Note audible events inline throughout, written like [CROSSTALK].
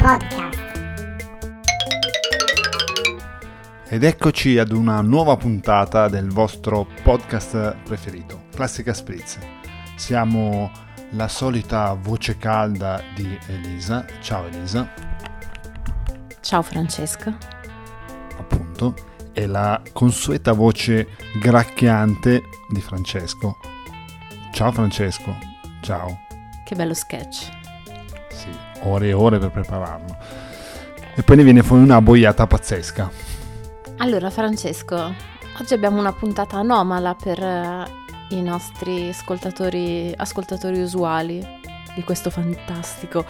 Podcast. Ed eccoci ad una nuova puntata del vostro podcast preferito, Classica Spritz. Siamo la solita voce calda di Elisa. Ciao Elisa. Ciao Francesca. Appunto. E la consueta voce gracchiante di Francesco. Ciao Francesco. Ciao. Che bello sketch. Sì, ore e ore per prepararlo. E poi ne viene fuori una boiata pazzesca. Allora Francesco, oggi abbiamo una puntata anomala per eh, i nostri ascoltatori, ascoltatori usuali di questo fantastico,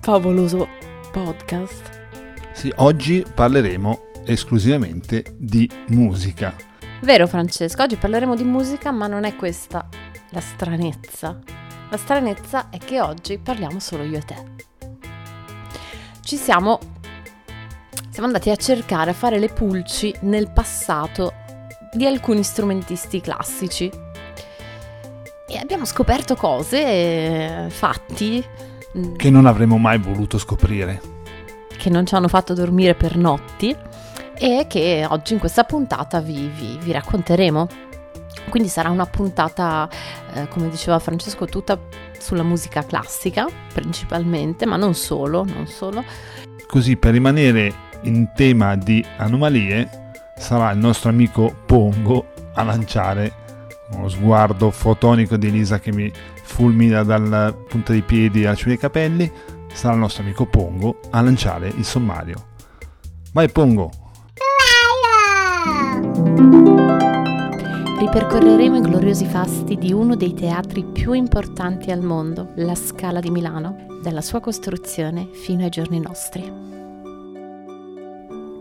favoloso podcast. Sì, oggi parleremo esclusivamente di musica. Vero Francesco, oggi parleremo di musica, ma non è questa la stranezza. La stranezza è che oggi parliamo solo io e te. Ci siamo siamo andati a cercare a fare le pulci nel passato di alcuni strumentisti classici e abbiamo scoperto cose, fatti Che non avremmo mai voluto scoprire. che non ci hanno fatto dormire per notti e che oggi in questa puntata vi, vi- vi racconteremo. Quindi sarà una puntata, eh, come diceva Francesco, tutta sulla musica classica principalmente, ma non solo, non solo. Così per rimanere in tema di anomalie sarà il nostro amico Pongo a lanciare uno sguardo fotonico di Elisa che mi fulmina dal punta dei piedi alla cima dei capelli. Sarà il nostro amico Pongo a lanciare il sommario. Vai Pongo! Ripercorreremo i gloriosi fasti di uno dei teatri più importanti al mondo, la Scala di Milano, dalla sua costruzione fino ai giorni nostri.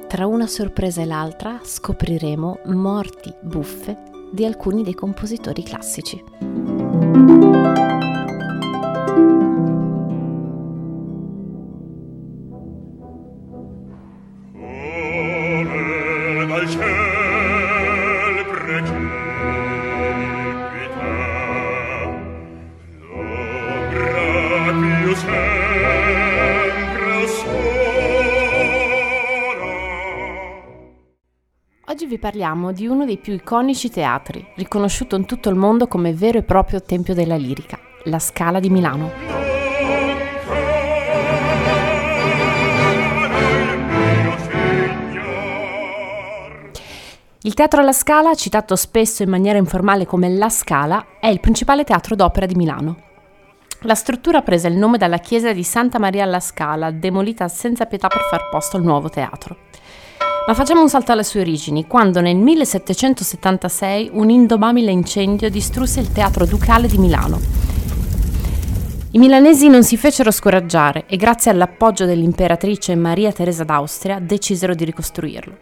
Tra una sorpresa e l'altra scopriremo morti buffe di alcuni dei compositori classici. Oggi vi parliamo di uno dei più iconici teatri, riconosciuto in tutto il mondo come vero e proprio tempio della lirica, la Scala di Milano. Il Teatro alla Scala, citato spesso in maniera informale come La Scala, è il principale teatro d'opera di Milano. La struttura prese il nome dalla chiesa di Santa Maria alla Scala, demolita senza pietà per far posto al nuovo teatro. Ma facciamo un salto alle sue origini, quando nel 1776 un indomabile incendio distrusse il Teatro Ducale di Milano. I milanesi non si fecero scoraggiare e grazie all'appoggio dell'imperatrice Maria Teresa d'Austria decisero di ricostruirlo.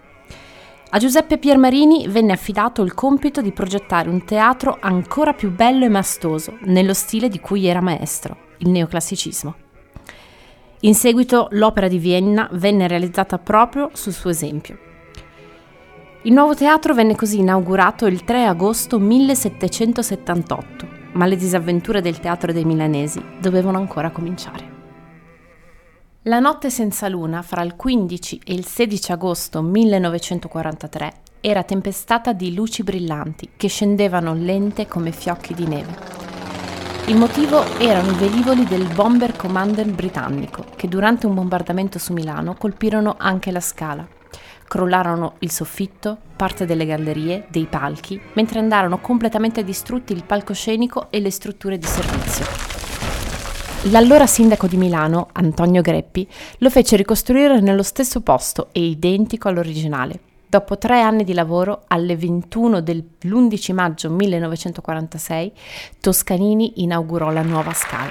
A Giuseppe Piermarini venne affidato il compito di progettare un teatro ancora più bello e maestoso, nello stile di cui era maestro, il neoclassicismo. In seguito l'opera di Vienna venne realizzata proprio sul suo esempio. Il nuovo teatro venne così inaugurato il 3 agosto 1778, ma le disavventure del teatro dei milanesi dovevano ancora cominciare. La notte senza luna fra il 15 e il 16 agosto 1943 era tempestata di luci brillanti che scendevano lente come fiocchi di neve. Il motivo erano i velivoli del Bomber Commander britannico che durante un bombardamento su Milano colpirono anche la scala. Crollarono il soffitto, parte delle gallerie, dei palchi, mentre andarono completamente distrutti il palcoscenico e le strutture di servizio. L'allora sindaco di Milano, Antonio Greppi, lo fece ricostruire nello stesso posto e identico all'originale. Dopo tre anni di lavoro, alle 21 dell'11 maggio 1946, Toscanini inaugurò la nuova scala.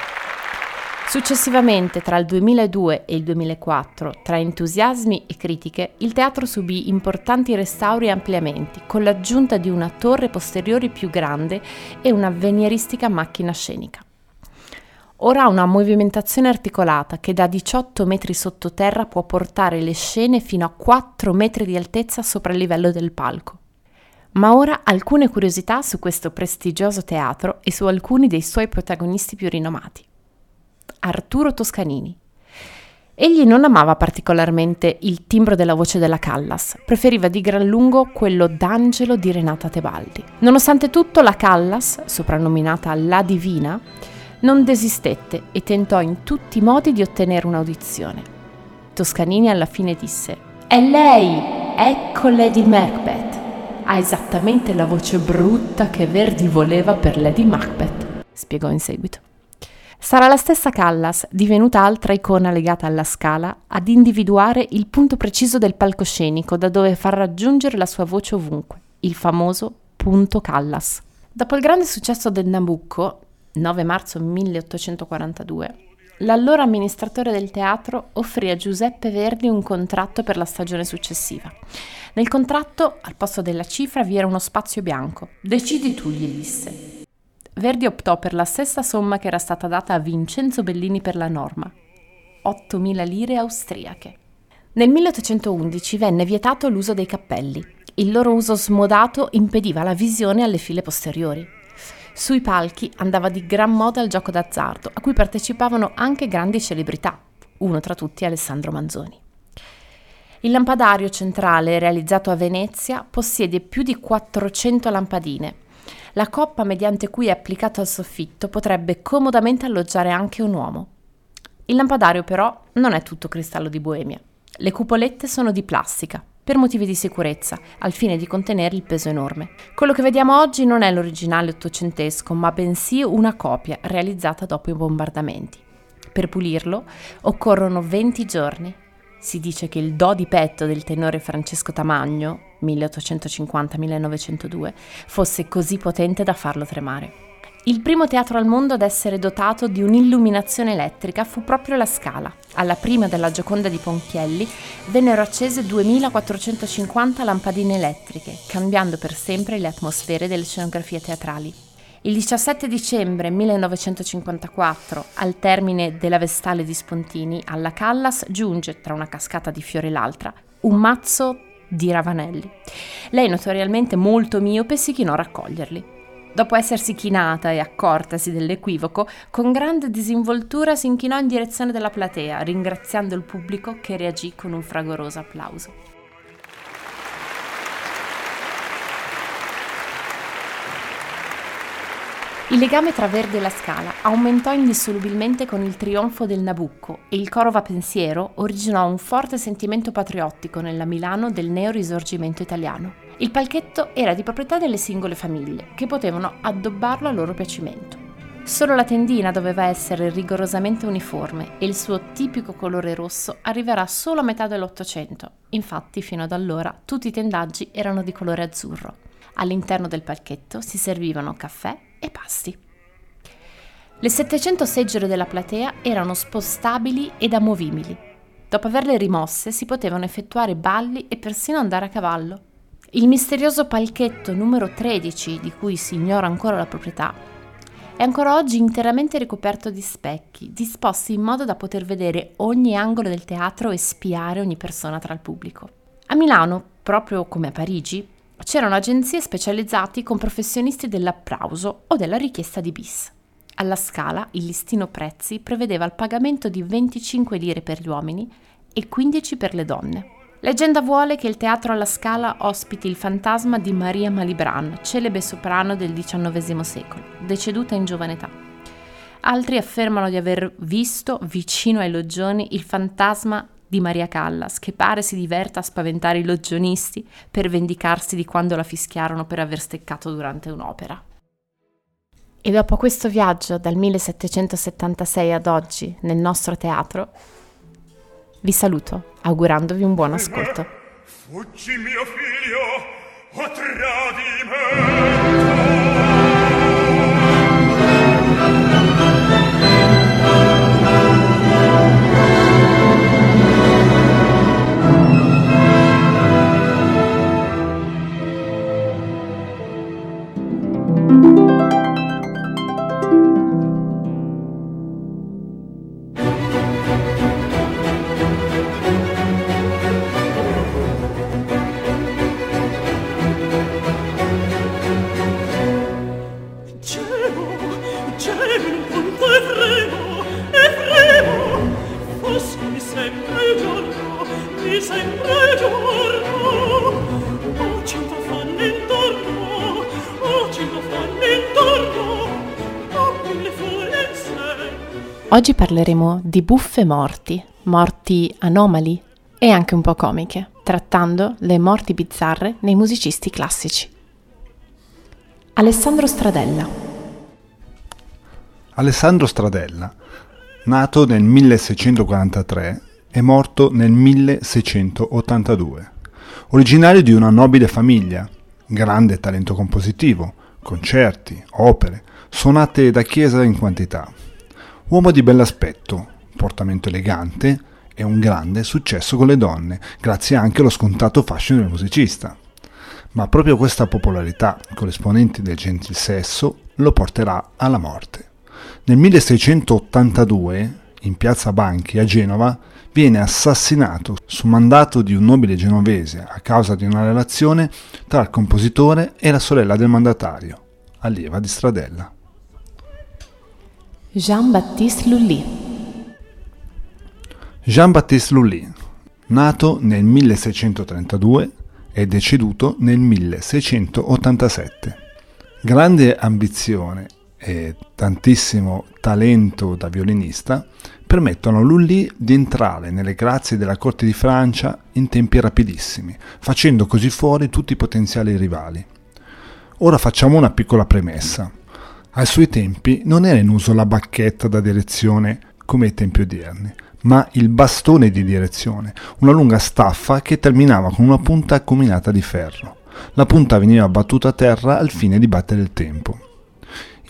Successivamente, tra il 2002 e il 2004, tra entusiasmi e critiche, il teatro subì importanti restauri e ampliamenti, con l'aggiunta di una torre posteriore più grande e una avveniristica macchina scenica. Ora ha una movimentazione articolata che da 18 metri sottoterra può portare le scene fino a 4 metri di altezza sopra il livello del palco. Ma ora alcune curiosità su questo prestigioso teatro e su alcuni dei suoi protagonisti più rinomati. Arturo Toscanini. Egli non amava particolarmente il timbro della voce della Callas, preferiva di gran lungo quello d'Angelo di Renata Tebaldi. Nonostante tutto, la Callas, soprannominata La Divina, non desistette e tentò in tutti i modi di ottenere un'audizione. Toscanini alla fine disse: È lei! Ecco Lady Macbeth! Ha esattamente la voce brutta che Verdi voleva per Lady Macbeth, spiegò in seguito. Sarà la stessa Callas, divenuta altra icona legata alla scala, ad individuare il punto preciso del palcoscenico da dove far raggiungere la sua voce ovunque, il famoso punto Callas. Dopo il grande successo del Nabucco, 9 marzo 1842, l'allora amministratore del teatro offrì a Giuseppe Verdi un contratto per la stagione successiva. Nel contratto, al posto della cifra, vi era uno spazio bianco. Decidi tu, gli disse. Verdi optò per la stessa somma che era stata data a Vincenzo Bellini per la norma, 8.000 lire austriache. Nel 1811 venne vietato l'uso dei cappelli. Il loro uso smodato impediva la visione alle file posteriori. Sui palchi andava di gran moda il gioco d'azzardo, a cui partecipavano anche grandi celebrità, uno tra tutti Alessandro Manzoni. Il lampadario centrale, realizzato a Venezia, possiede più di 400 lampadine, la coppa mediante cui è applicato al soffitto potrebbe comodamente alloggiare anche un uomo. Il lampadario però non è tutto cristallo di Boemia. Le cupolette sono di plastica, per motivi di sicurezza, al fine di contenere il peso enorme. Quello che vediamo oggi non è l'originale ottocentesco, ma bensì una copia realizzata dopo i bombardamenti. Per pulirlo occorrono 20 giorni si dice che il do di petto del tenore Francesco Tamagno, 1850-1902, fosse così potente da farlo tremare. Il primo teatro al mondo ad essere dotato di un'illuminazione elettrica fu proprio la Scala. Alla prima della Gioconda di Ponchielli vennero accese 2450 lampadine elettriche, cambiando per sempre le atmosfere delle scenografie teatrali. Il 17 dicembre 1954, al termine della Vestale di Spontini, alla Callas giunge, tra una cascata di fiori e l'altra, un mazzo di ravanelli. Lei, notoriamente molto miope, si chinò a raccoglierli. Dopo essersi chinata e accortasi dell'equivoco, con grande disinvoltura si inchinò in direzione della platea, ringraziando il pubblico che reagì con un fragoroso applauso. Il legame tra Verdi e la Scala aumentò indissolubilmente con il trionfo del Nabucco e il coro va pensiero originò un forte sentimento patriottico nella Milano del neorisorgimento italiano. Il palchetto era di proprietà delle singole famiglie, che potevano addobbarlo a loro piacimento. Solo la tendina doveva essere rigorosamente uniforme e il suo tipico colore rosso arriverà solo a metà dell'Ottocento. Infatti, fino ad allora, tutti i tendaggi erano di colore azzurro. All'interno del palchetto si servivano caffè e pasti. Le 700 seggiole della platea erano spostabili ed amovibili. Dopo averle rimosse si potevano effettuare balli e persino andare a cavallo. Il misterioso palchetto numero 13, di cui si ignora ancora la proprietà, è ancora oggi interamente ricoperto di specchi, disposti in modo da poter vedere ogni angolo del teatro e spiare ogni persona tra il pubblico. A Milano, proprio come a Parigi, c'erano agenzie specializzate con professionisti dell'applauso o della richiesta di bis. Alla Scala il listino prezzi prevedeva il pagamento di 25 lire per gli uomini e 15 per le donne. Leggenda vuole che il teatro alla Scala ospiti il fantasma di Maria Malibran, celebre soprano del XIX secolo, deceduta in giovane età. Altri affermano di aver visto vicino ai loggioni il fantasma di Maria Callas, che pare si diverta a spaventare i loggionisti per vendicarsi di quando la fischiarono per aver steccato durante un'opera. E dopo questo viaggio dal 1776 ad oggi nel nostro teatro, vi saluto augurandovi un buon ascolto. Fuggi mio figlio, o tradimento! Parleremo di buffe morti, morti anomali e anche un po' comiche, trattando le morti bizzarre nei musicisti classici. Alessandro Stradella. Alessandro Stradella, nato nel 1643 e morto nel 1682. Originario di una nobile famiglia, grande talento compositivo, concerti, opere, suonate da chiesa in quantità. Uomo di bell'aspetto, portamento elegante e un grande successo con le donne, grazie anche allo scontato fascino del musicista. Ma proprio questa popolarità con esponenti del gentil sesso lo porterà alla morte. Nel 1682, in piazza Banchi a Genova, viene assassinato su mandato di un nobile genovese a causa di una relazione tra il compositore e la sorella del mandatario, allieva di Stradella. Jean-Baptiste Lully. Jean-Baptiste Lully, nato nel 1632 e deceduto nel 1687. Grande ambizione e tantissimo talento da violinista permettono a Lully di entrare nelle grazie della corte di Francia in tempi rapidissimi, facendo così fuori tutti i potenziali rivali. Ora facciamo una piccola premessa. Ai suoi tempi non era in uso la bacchetta da direzione come ai tempi odierni, ma il bastone di direzione, una lunga staffa che terminava con una punta accuminata di ferro. La punta veniva battuta a terra al fine di battere il tempo.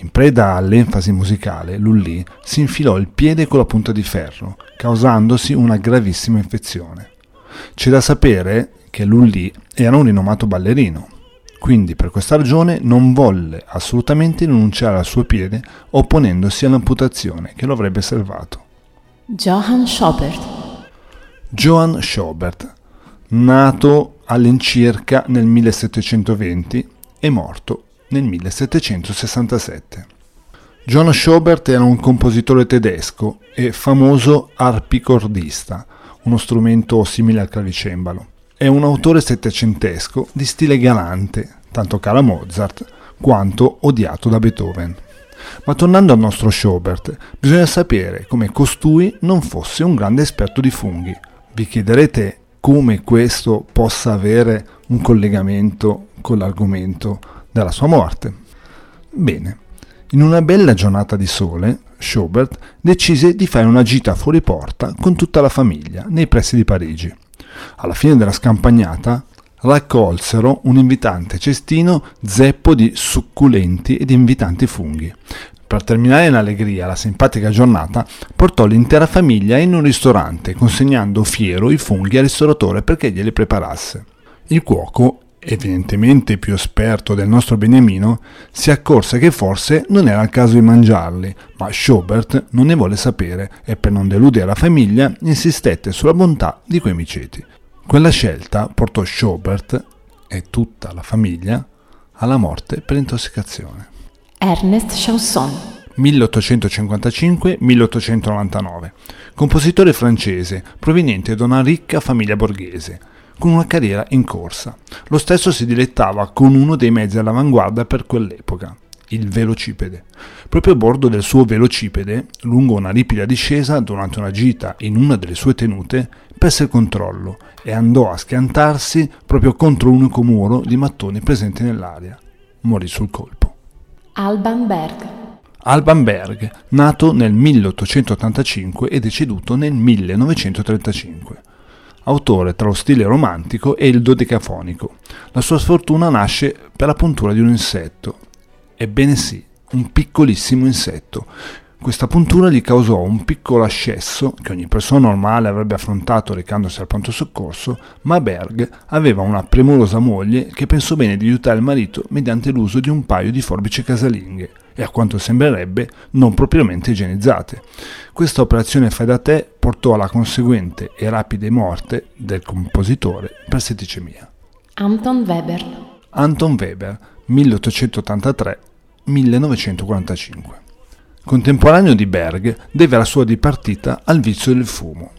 In preda all'enfasi musicale, Lully si infilò il piede con la punta di ferro, causandosi una gravissima infezione. C'è da sapere che Lully era un rinomato ballerino, quindi per questa ragione non volle assolutamente rinunciare al suo piede opponendosi all'amputazione che lo avrebbe salvato. Johann Schobert. Johann Schobert, nato all'incirca nel 1720 e morto nel 1767. John Schobert era un compositore tedesco e famoso arpicordista, uno strumento simile al clavicembalo. È un autore settecentesco di stile galante, tanto caro a Mozart quanto odiato da Beethoven. Ma tornando al nostro Schobert, bisogna sapere come costui non fosse un grande esperto di funghi. Vi chiederete come questo possa avere un collegamento con l'argomento dalla sua morte. Bene, in una bella giornata di sole, Schubert decise di fare una gita fuori porta con tutta la famiglia nei pressi di Parigi. Alla fine della scampagnata raccolsero un invitante cestino zeppo di succulenti ed invitanti funghi. Per terminare in allegria la simpatica giornata, portò l'intera famiglia in un ristorante, consegnando fiero i funghi al ristoratore perché glieli preparasse. Il cuoco evidentemente più esperto del nostro Beniamino, si accorse che forse non era il caso di mangiarli, ma Schobert non ne volle sapere e per non deludere la famiglia insistette sulla bontà di quei miceti. Quella scelta portò Schobert e tutta la famiglia alla morte per intossicazione. Ernest Chausson. 1855-1899, compositore francese proveniente da una ricca famiglia borghese con una carriera in corsa. Lo stesso si dilettava con uno dei mezzi all'avanguardia per quell'epoca, il velocipede. Proprio a bordo del suo velocipede, lungo una ripida discesa, durante una gita in una delle sue tenute, perse il controllo e andò a schiantarsi proprio contro l'unico muro di mattoni presente nell'aria. Morì sul colpo. Alban Berg. Alban Berg, nato nel 1885 e deceduto nel 1935 autore tra lo stile romantico e il dodecafonico. La sua sfortuna nasce per la puntura di un insetto. Ebbene sì, un piccolissimo insetto. Questa puntura gli causò un piccolo ascesso che ogni persona normale avrebbe affrontato recandosi al pronto soccorso, ma Berg aveva una premurosa moglie che pensò bene di aiutare il marito mediante l'uso di un paio di forbici casalinghe e a quanto sembrerebbe non propriamente igienizzate. Questa operazione fai da te portò alla conseguente e rapida morte del compositore per setticemia. Anton Weber. Anton Weber, 1883-1945. Contemporaneo di Berg, deve la sua dipartita al vizio del fumo.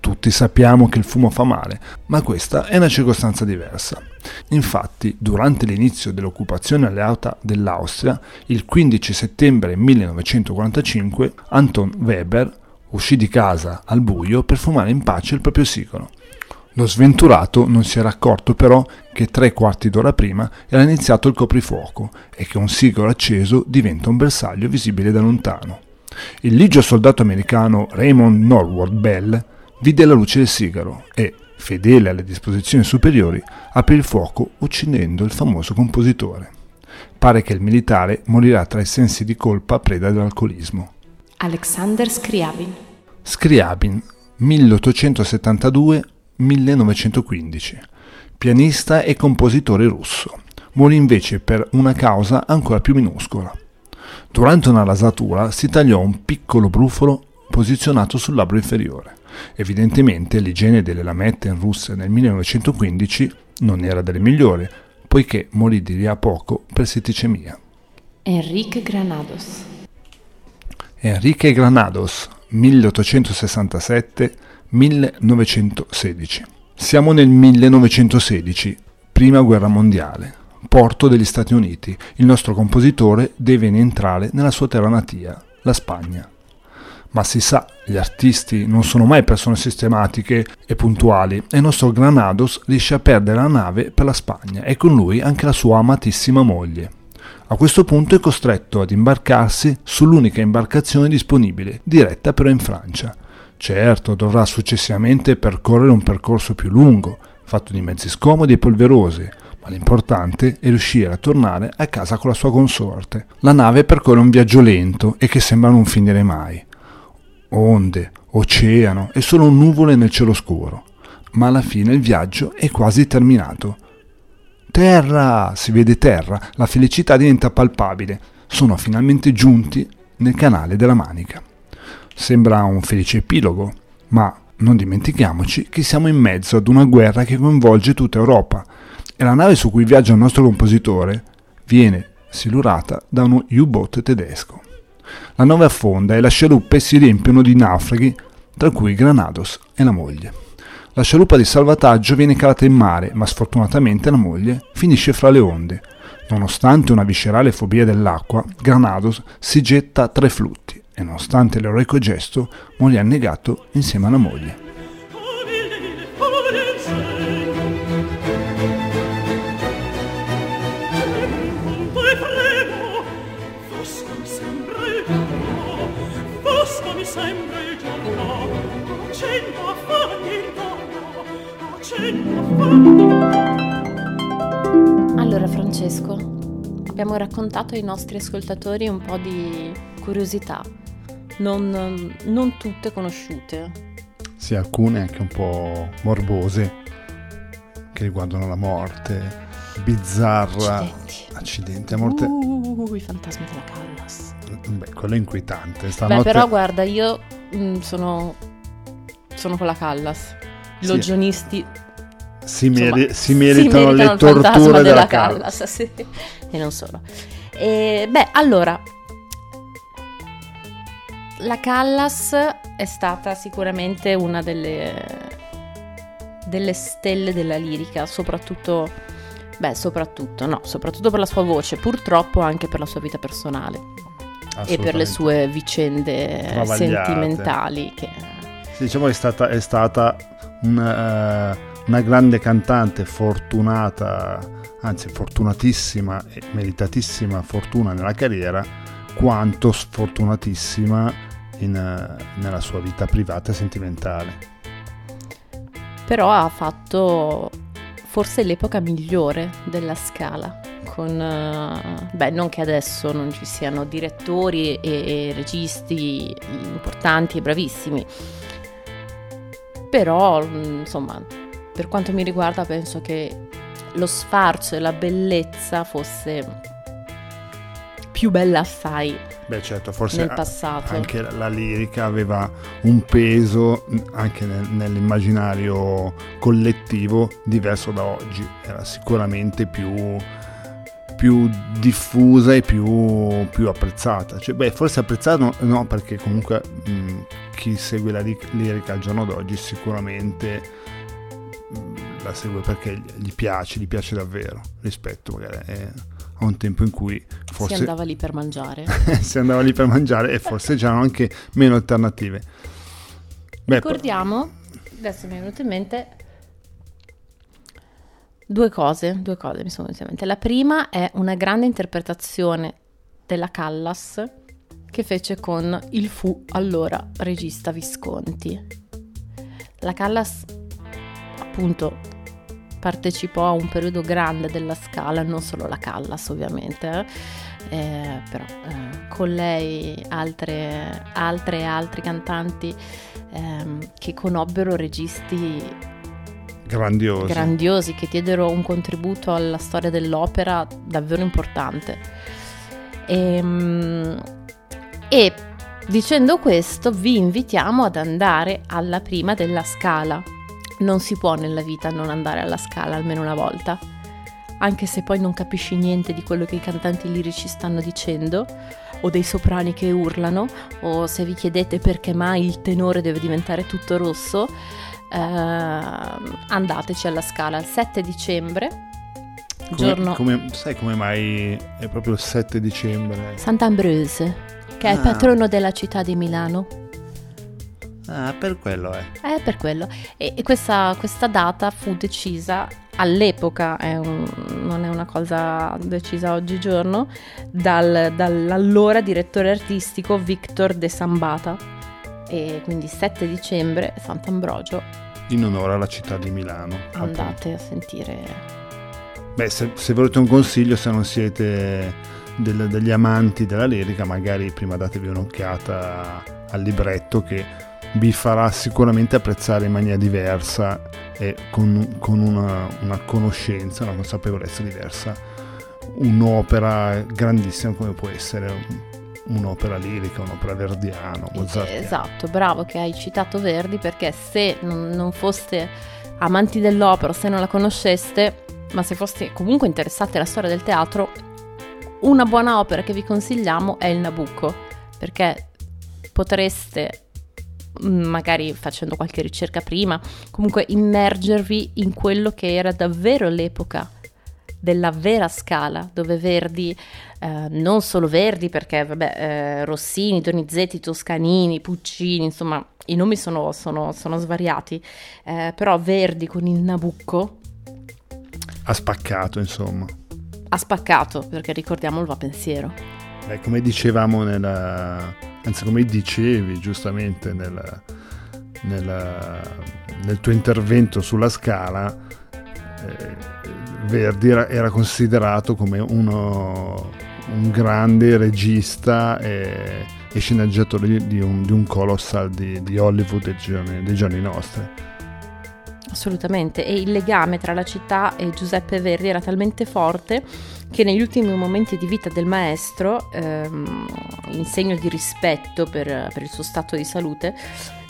tutti sappiamo che il fumo fa male, ma questa è una circostanza diversa. Infatti, durante l'inizio dell'occupazione alleata dell'Austria, il 15 settembre 1945, Anton Weber uscì di casa al buio per fumare in pace il proprio sigaro. Lo sventurato non si era accorto però che tre quarti d'ora prima era iniziato il coprifuoco e che un sigaro acceso diventa un bersaglio visibile da lontano. Il ligio soldato americano Raymond Norwood Bell vide la luce del sigaro e, fedele alle disposizioni superiori, aprì il fuoco uccidendo il famoso compositore. Pare che il militare morirà tra i sensi di colpa preda dell'alcolismo. Alexander Scriabin. Scriabin, 1872-1915, pianista e compositore russo. Morì invece per una causa ancora più minuscola. Durante una rasatura si tagliò un piccolo brufolo posizionato sul labbro inferiore. Evidentemente l'igiene delle lamette in Russia nel 1915 non era delle migliori, poiché morì di lì a poco per setticemia. Enrique Granados. Enrique Granados, 1867-1916. Siamo nel 1916, prima guerra mondiale, porto degli Stati Uniti. Il nostro compositore deve entrare nella sua terra natia, la Spagna. Ma si sa, gli artisti non sono mai persone sistematiche e puntuali e il nostro Granados riesce a perdere la nave per la Spagna e con lui anche la sua amatissima moglie. A questo punto è costretto ad imbarcarsi sull'unica imbarcazione disponibile, diretta però in Francia. Certo, dovrà successivamente percorrere un percorso più lungo, fatto di mezzi scomodi e polverosi, ma l'importante è riuscire a tornare a casa con la sua consorte. La nave percorre un viaggio lento e che sembra non finire mai. Onde, oceano e solo nuvole nel cielo scuro. Ma alla fine il viaggio è quasi terminato. Terra! Si vede terra, la felicità diventa palpabile. Sono finalmente giunti nel canale della Manica. Sembra un felice epilogo, ma non dimentichiamoci che siamo in mezzo ad una guerra che coinvolge tutta Europa e la nave su cui viaggia il nostro compositore viene silurata da uno U-boat tedesco. La nave affonda e le scialuppe si riempiono di naufraghi, tra cui Granados e la moglie. La scialuppa di salvataggio viene calata in mare, ma sfortunatamente la moglie finisce fra le onde. Nonostante una viscerale fobia dell'acqua, Granados si getta tra i flutti e nonostante l'eroico gesto morì annegato insieme alla moglie. Allora Francesco, abbiamo raccontato ai nostri ascoltatori un po' di curiosità, non, non tutte conosciute. Sì, alcune anche un po' morbose, che riguardano la morte, bizzarra. Accidenti. Accidenti, a morte. Uh, i fantasmi della Callas. Beh, quello è inquietante. Beh, Stanotte... però guarda, io mm, sono, sono con la Callas. Sì. logionisti si, insomma, meri- si meritano il le fantasma torture della della Callas. Callas. sì. [LAUGHS] E non solo. E, beh, allora, la Callas è stata sicuramente una delle, delle stelle della lirica, soprattutto, beh, soprattutto, no, soprattutto per la sua voce, purtroppo anche per la sua vita personale e per le sue vicende sentimentali. Che, Sì, diciamo che è stata, è stata una, eh, una grande cantante fortunata, anzi fortunatissima e meritatissima fortuna nella carriera, quanto sfortunatissima in, eh, nella sua vita privata e sentimentale. però ha fatto forse l'epoca migliore della scala. Con, eh, beh, non che adesso non ci siano direttori e, e registi importanti e bravissimi, però mm, insomma, per quanto mi riguarda, penso che lo sfarzo e la bellezza fosse più bella assai Beh certo, forse nel passato. anche la lirica aveva un peso anche nel- nell'immaginario collettivo diverso da oggi, era sicuramente più, più diffusa e più, più apprezzata. Cioè, beh, forse apprezzata no, no, perché comunque mh, chi segue la li- lirica al giorno d'oggi sicuramente mh, la segue perché gli piace, gli piace davvero rispetto magari eh, a un tempo in cui forse Si andava lì per mangiare. [LAUGHS] si andava lì per mangiare e forse c'erano anche meno alternative. Beh, poi- Ricordiamo, adesso mi è venuto in mente due cose, due cose mi sono venute in mente. La prima è una grande interpretazione della Callas che fece con il fu allora regista Visconti. La Callas appunto partecipò a un periodo grande della Scala, non solo la Callas ovviamente, eh, eh, però eh, con lei altre, altre e altri cantanti ehm, che conobbero registi grandioso. grandiosi che diedero un contributo alla storia dell'opera davvero importante. Ehm, E, dicendo questo vi invitiamo ad andare alla prima della scala. Non si può nella vita non andare alla scala almeno una volta, anche se poi non capisci niente di quello che i cantanti lirici stanno dicendo, o dei soprani che urlano, o se vi chiedete perché mai il tenore deve diventare tutto rosso, ehm, andateci alla scala il 7 dicembre, Come- giorno come- sai come mai è proprio il 7 dicembre? Sant'Ambrose, che è il Ah. patrono della città di Milano. Ah, per quello è. È per quello. E, e questa, questa data fu decisa all'epoca, è un- non è una cosa decisa oggigiorno, dal, dall'allora direttore artistico Victor De Sambata. E quindi 7 dicembre, Sant'Ambrogio, In onore alla città di Milano. appunto. andate a sentire. Beh, se, se volete un consiglio, se non siete del- degli amanti della lirica, magari prima datevi un'occhiata al libretto che vi farà sicuramente apprezzare in maniera diversa e con, con una, una conoscenza, una consapevolezza diversa un'opera grandissima come può essere un- un'opera lirica, un'opera verdiana, mozartiana. Esatto, bravo che hai citato Verdi perché se non, foste amanti dell'opera, se non la conosceste, ma se foste comunque interessati alla storia del teatro, una buona opera che vi consigliamo è il Nabucco, perché potreste magari facendo qualche ricerca prima, comunque immergervi in quello che era davvero l'epoca della vera scala, dove Verdi, eh, non solo Verdi, perché vabbè, eh, Rossini, Donizetti, Toscanini, Puccini, insomma, i nomi sono, sono- sono svariati, eh, però Verdi con il Nabucco Ha spaccato, insomma. ha spaccato, perché ricordiamolo va pensiero. Beh, come dicevamo nella, anzi come dicevi giustamente nel, nel- nel tuo intervento sulla scala, eh, Verdi era, era considerato come uno, un grande regista e, e sceneggiatore di, di un, di un colossal di, di Hollywood dei giorni, dei giorni nostri. Assolutamente, e il legame tra la città e Giuseppe Verdi era talmente forte che negli ultimi momenti di vita del maestro, ehm, in segno di rispetto per, per il suo stato di salute,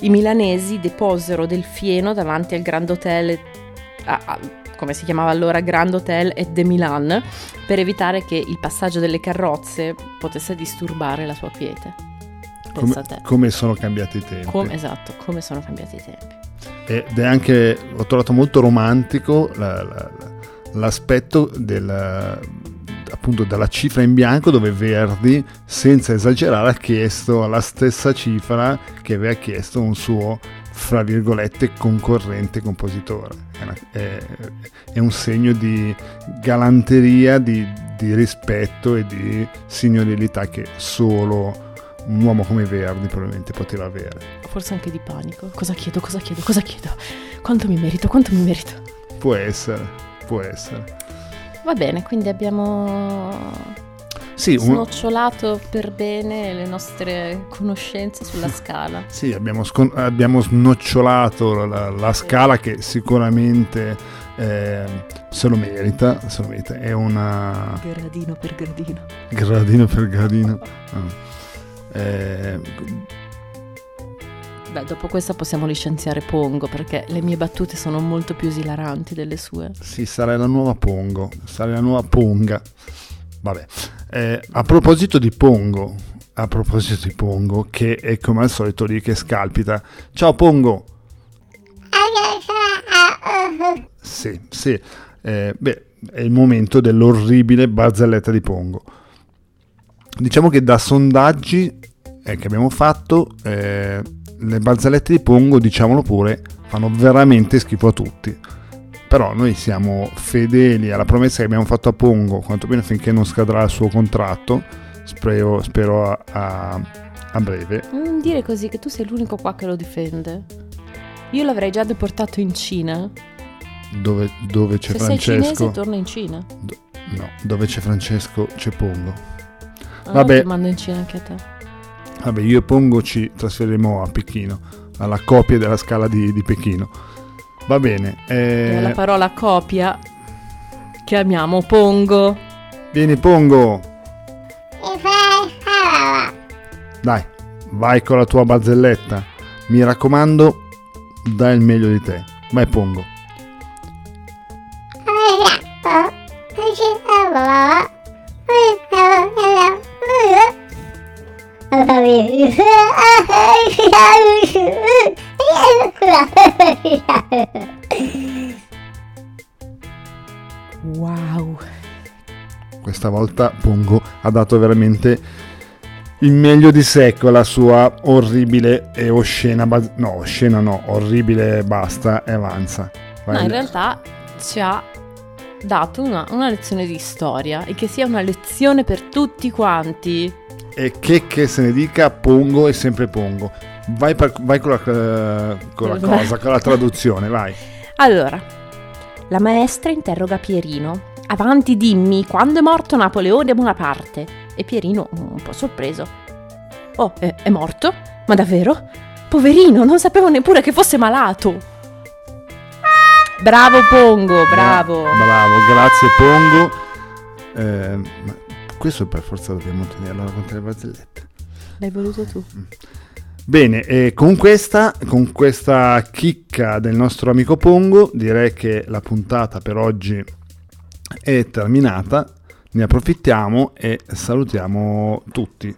i milanesi deposero del fieno davanti al Grand Hotel, a- a- come si chiamava allora, Grand Hotel et de Milan, per evitare che il passaggio delle carrozze potesse disturbare la sua quiete. Come, come sono cambiati i tempi. Com- esatto, come sono cambiati i tempi. Ed è anche ho trovato molto romantico la- la- l'aspetto del, appunto della cifra in bianco dove Verdi senza esagerare ha chiesto la stessa cifra che aveva chiesto un suo fra virgolette concorrente compositore. È, una- è- è un segno di galanteria di, di rispetto e di signorilità che solo un uomo come Verdi probabilmente poteva avere Forse anche di panico. Cosa chiedo? Cosa chiedo? Cosa chiedo? Quanto mi merito? Quanto mi merito? Può essere, può essere. Va bene, quindi abbiamo Sì, un- snocciolato per bene le nostre conoscenze sulla scala. sì, abbiamo, scon- abbiamo snocciolato la, la scala che sicuramente eh, se lo merita, se lo merita. È una Gradino per gradino. gradino per gradino. Ah. Eh, Beh, dopo questa possiamo licenziare Pongo perché le mie battute sono molto più esilaranti delle sue. sì, sarà la nuova Pongo, sarà la nuova Ponga. Vabbè, Eh, a proposito di Pongo, a proposito di Pongo, che è come al solito lì che scalpita. Ciao Pongo! Sì, sì. Eh, beh, è il momento dell'orribile barzelletta di Pongo. Diciamo che da sondaggi eh, che abbiamo fatto, eh, le barzellette di Pongo, diciamolo pure, fanno veramente schifo a tutti. Però noi siamo fedeli alla promessa che abbiamo fatto a Pongo, quantomeno finché non scadrà il suo contratto, spero, spero a, a, a breve. Non dire così che tu sei l'unico qua che lo difende. Io l'avrei già deportato in Cina. Dove, dove c'è Se sei cinese Francesco... torna in Cina. Do- no, dove c'è Francesco c'è Pongo. Vabbè. ti mando in Cina anche a te. Vabbè, io e Pongo ci trasferiremo a Pechino, alla copia della scala di, di Pechino. Va bene. Eh, la parola copia chiamiamo Pongo. vieni Pongo. Dai, vai con la tua barzelletta. Mi raccomando, dai il meglio di te. Vai Pongo. Wow. Questa volta Pongo ha dato veramente il meglio di sé con la sua orribile e oscena baz- no, oscena no, orribile basta e avanza. Ma Vai. in realtà ci ha dato una, una lezione di storia e che sia una lezione per tutti quanti. E che, che se ne dica, Pongo e sempre Pongo. Vai, per- vai con, la, eh, con la [LAUGHS] cosa, con la traduzione, vai. Allora, la maestra interroga Pierino. Avanti, dimmi, quando è morto Napoleone Bonaparte? E Pierino, un po' sorpreso. Oh, è, è morto? Ma davvero? Poverino, non sapevo neppure che fosse malato. Bravo Pongo, bravo. Bravo, grazie Pongo. Eh, ma questo per forza dobbiamo tenerlo con le barzellette. L'hai voluto tu. Bene, con questa, con questa chicca del nostro amico Pongo, direi che la puntata per oggi è terminata. Ne approfittiamo e salutiamo tutti.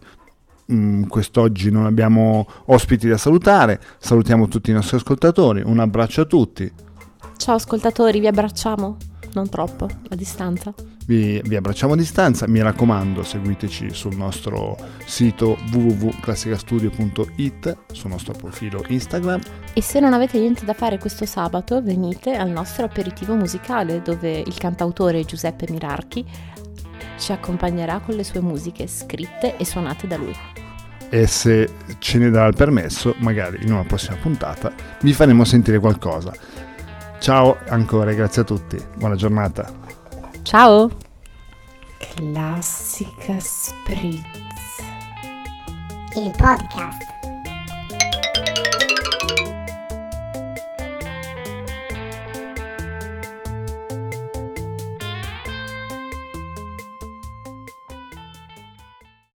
Mm, quest'oggi non abbiamo ospiti da salutare. Salutiamo tutti i nostri ascoltatori. Un abbraccio a tutti. Ciao ascoltatori, vi abbracciamo? Non troppo, a distanza. Vi, vi abbracciamo a distanza, mi raccomando seguiteci sul nostro sito www.classicastudio.it, sul nostro profilo Instagram E se non avete niente da fare questo sabato, venite al nostro aperitivo musicale dove il cantautore Giuseppe Mirarchi ci accompagnerà con le sue musiche scritte e suonate da lui. e se ce ne darà il permesso, magari in una prossima puntata vi faremo sentire qualcosa. Ciao ancora e grazie a tutti, buona giornata. Ciao! Classica Spritz. il podcast